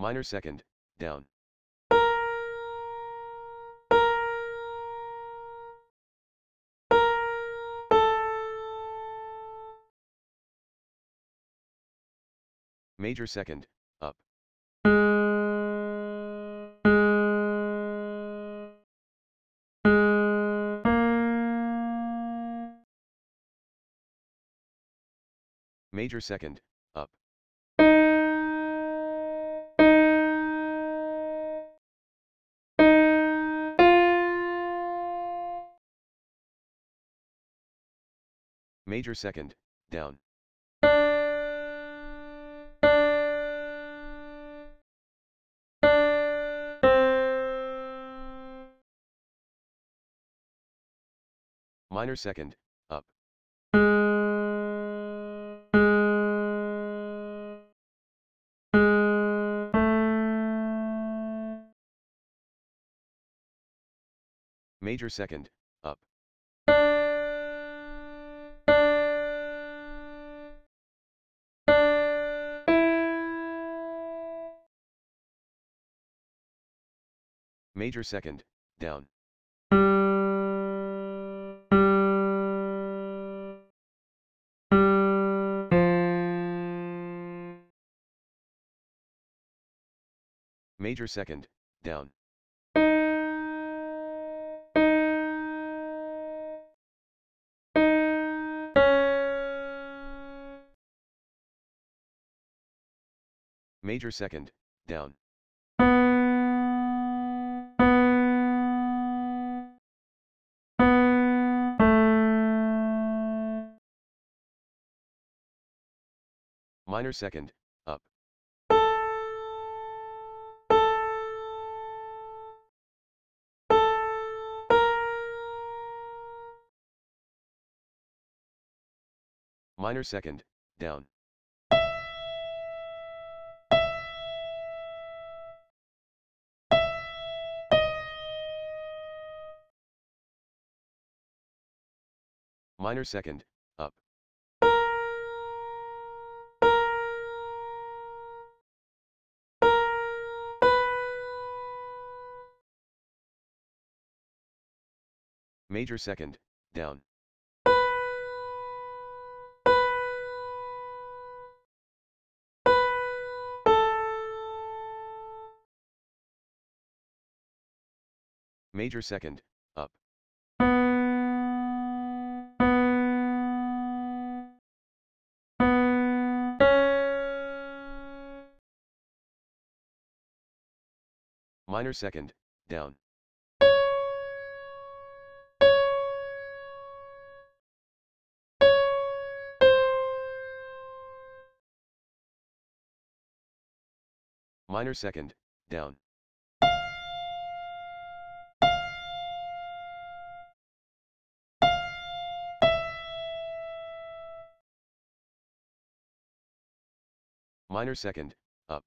Minor second, down. Major second, up. Major second, up. Major second, down. Minor second, up. Major second, up. Major second, down. Major second, down. Major second, down. Minor second, up. Minor second, down. Minor second, up. Major second, down. Major second, up. Minor second, down. Minor second, down. Minor second, up.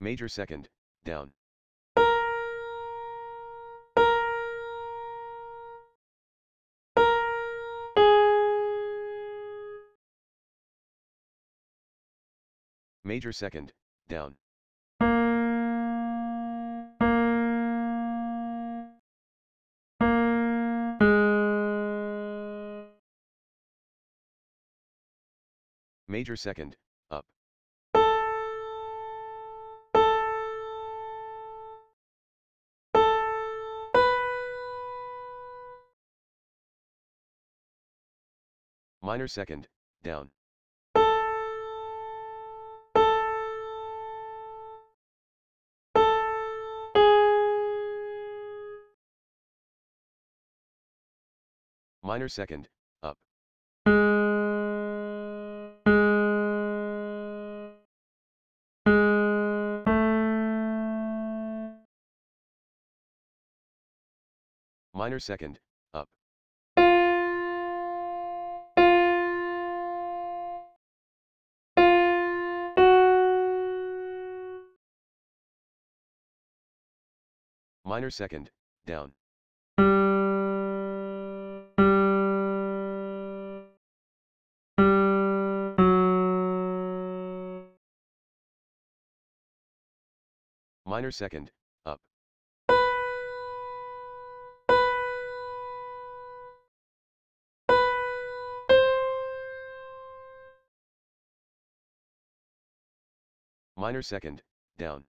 Major second, down. Major second, down. Major second, up. Minor second, down. Minor second, up. Minor second, up. Minor second, down. Minor second, up, minor second, down,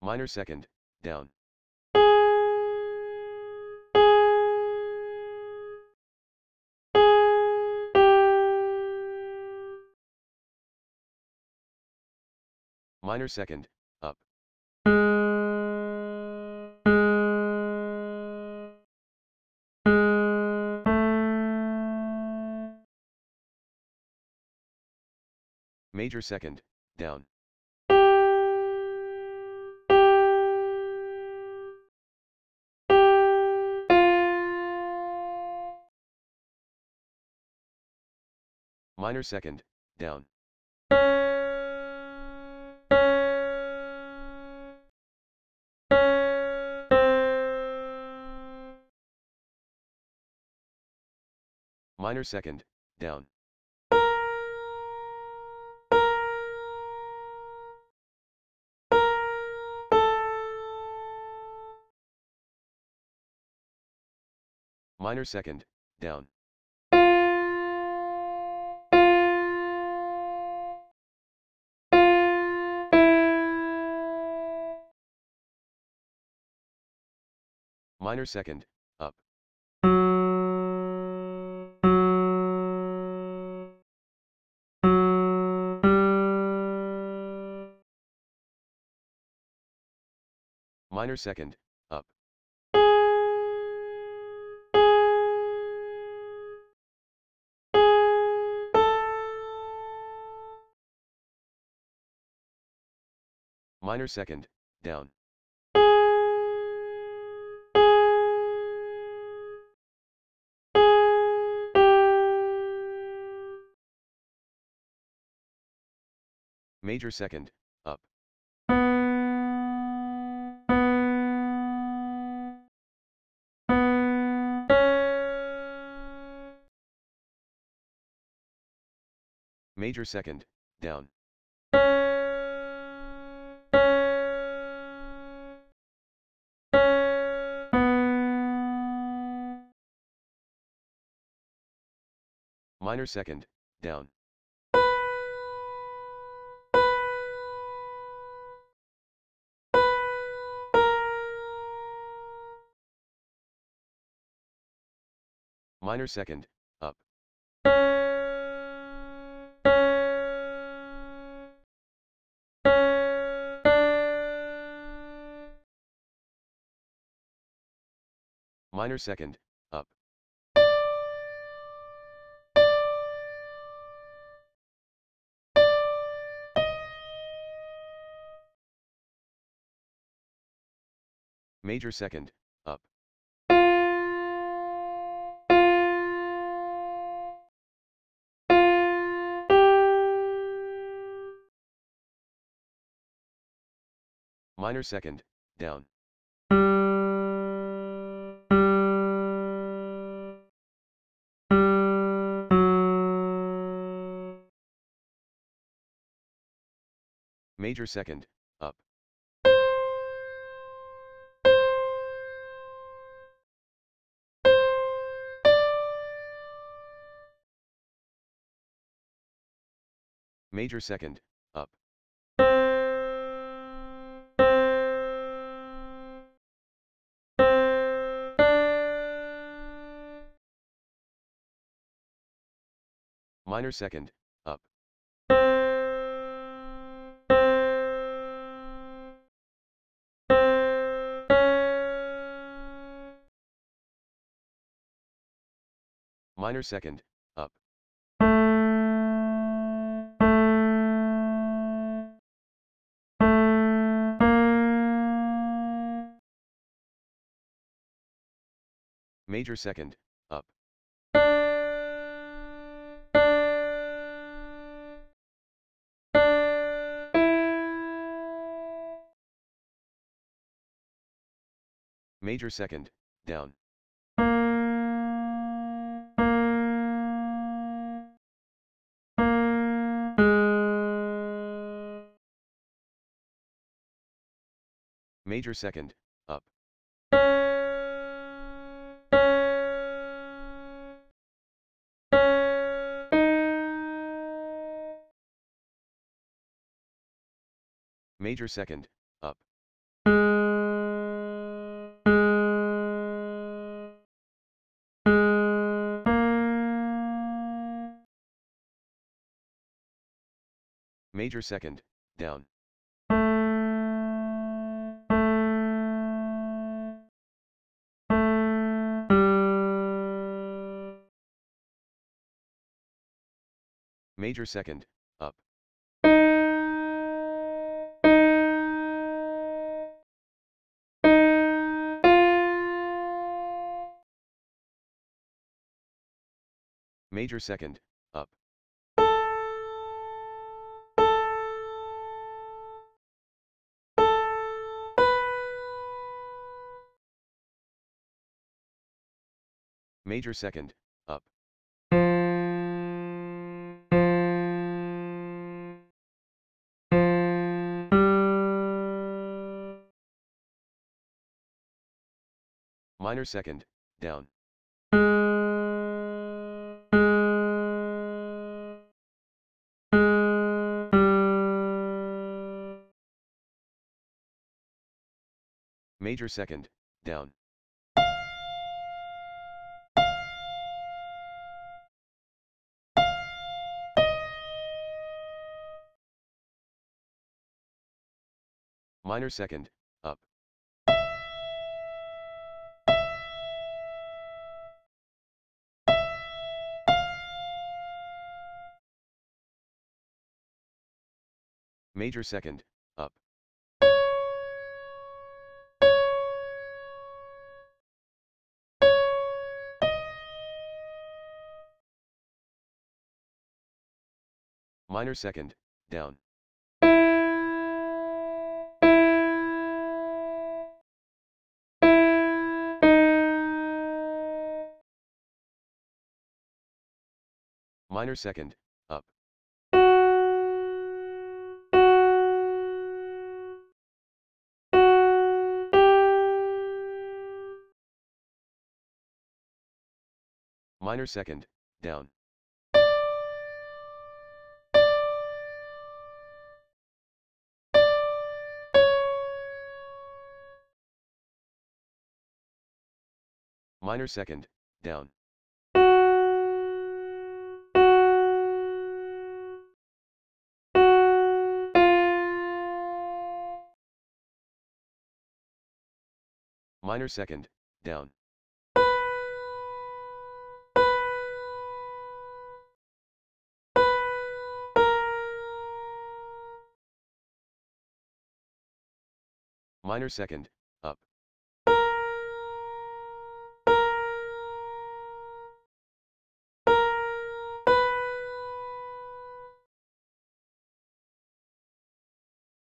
minor second, down, minor second, up, major second, down, minor second, down, minor 2nd, down. Minor 2nd, down. Minor 2nd, minor second, up, minor second, down, major second, up, major second, down, minor second, down, minor second, up, minor second, up, major second, up, minor second, down, major second, up, major second, up, minor second, up, minor second, up, major second, up, major second, down, Major second, up. Major second, up. Major second, down. Major second, up. Major second, up. Major second, up. Minor second, down. Major second, down. Minor second, Major second, up. Minor second, down. Minor second, up. Minor second, down. Minor second, down. Minor second, down. Minor second, up.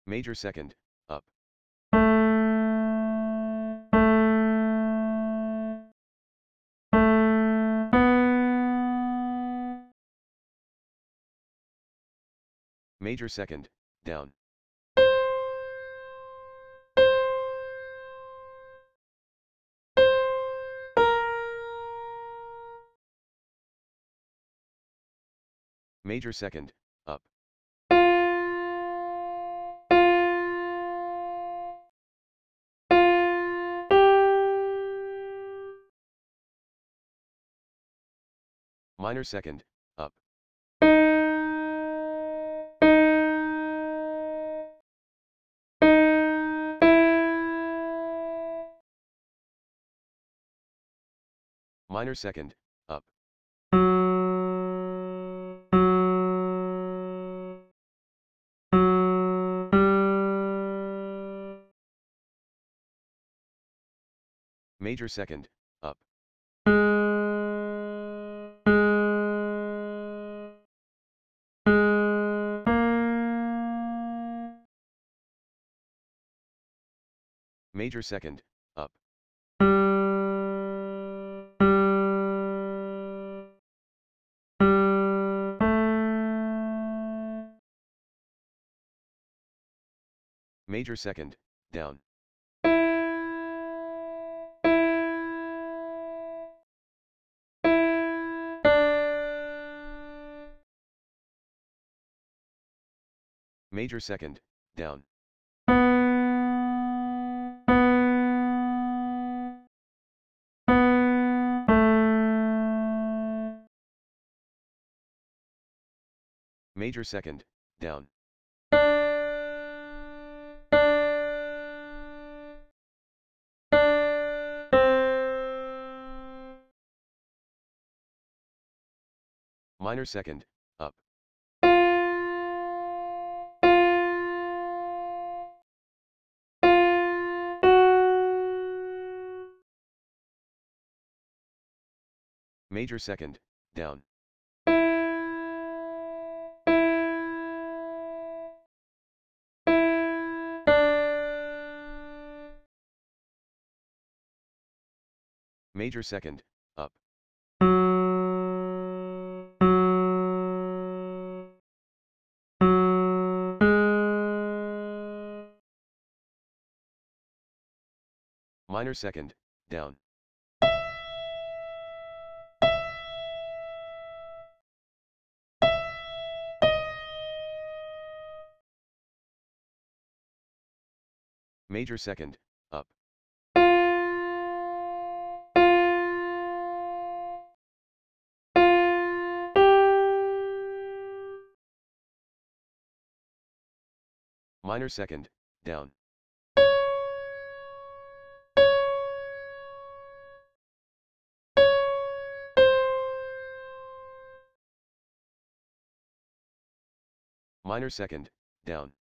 Major second, up. Major second, down. Major second, up. Minor second, up. Minor second, up. Major second, up. Major second, up. Major second, down. Major second, down. Major second, down. Minor second, Major second, down. Major second, up. Minor second, down. Major second, up. Minor second, down. Minor second, down.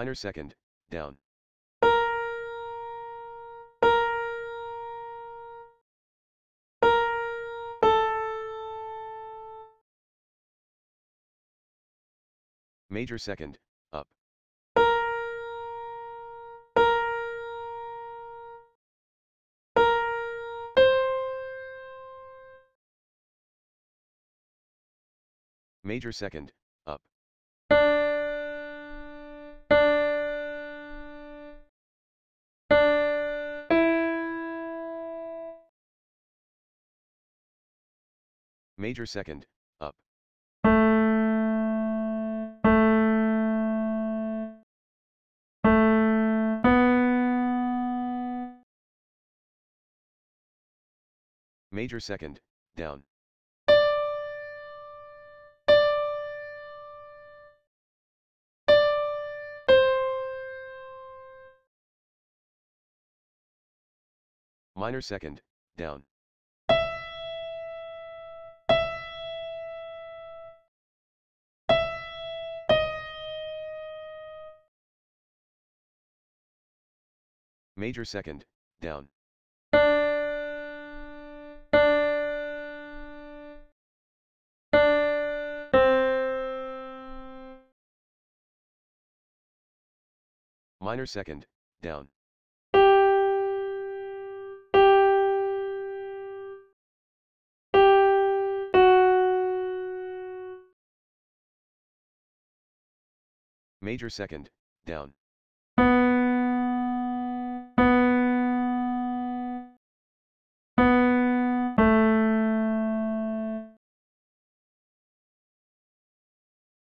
Minor second, down. Major second, up. Major second, up. Major second, up. Major second, down. Minor second, down. Major second, down. Minor second, down. Major second, down.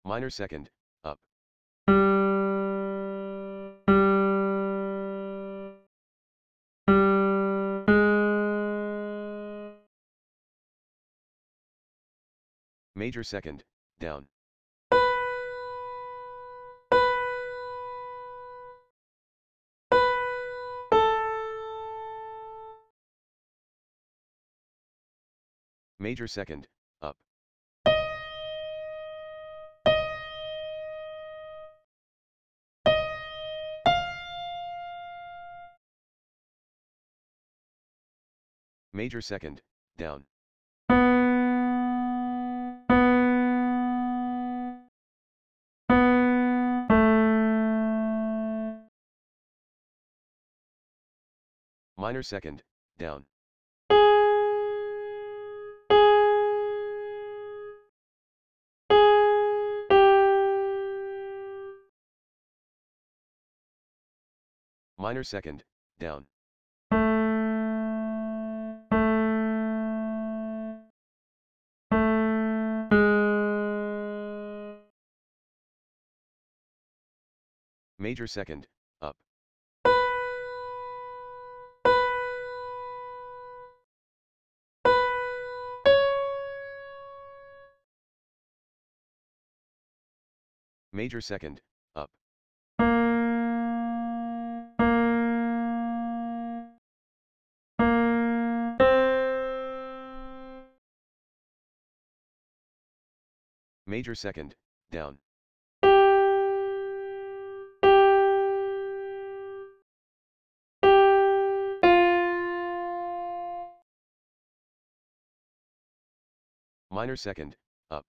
Minor second, up. Major second, down. Major second, up. Major second, down. Minor second, down. Minor second, down, major second, up, major second, up, major second, down, minor second, up.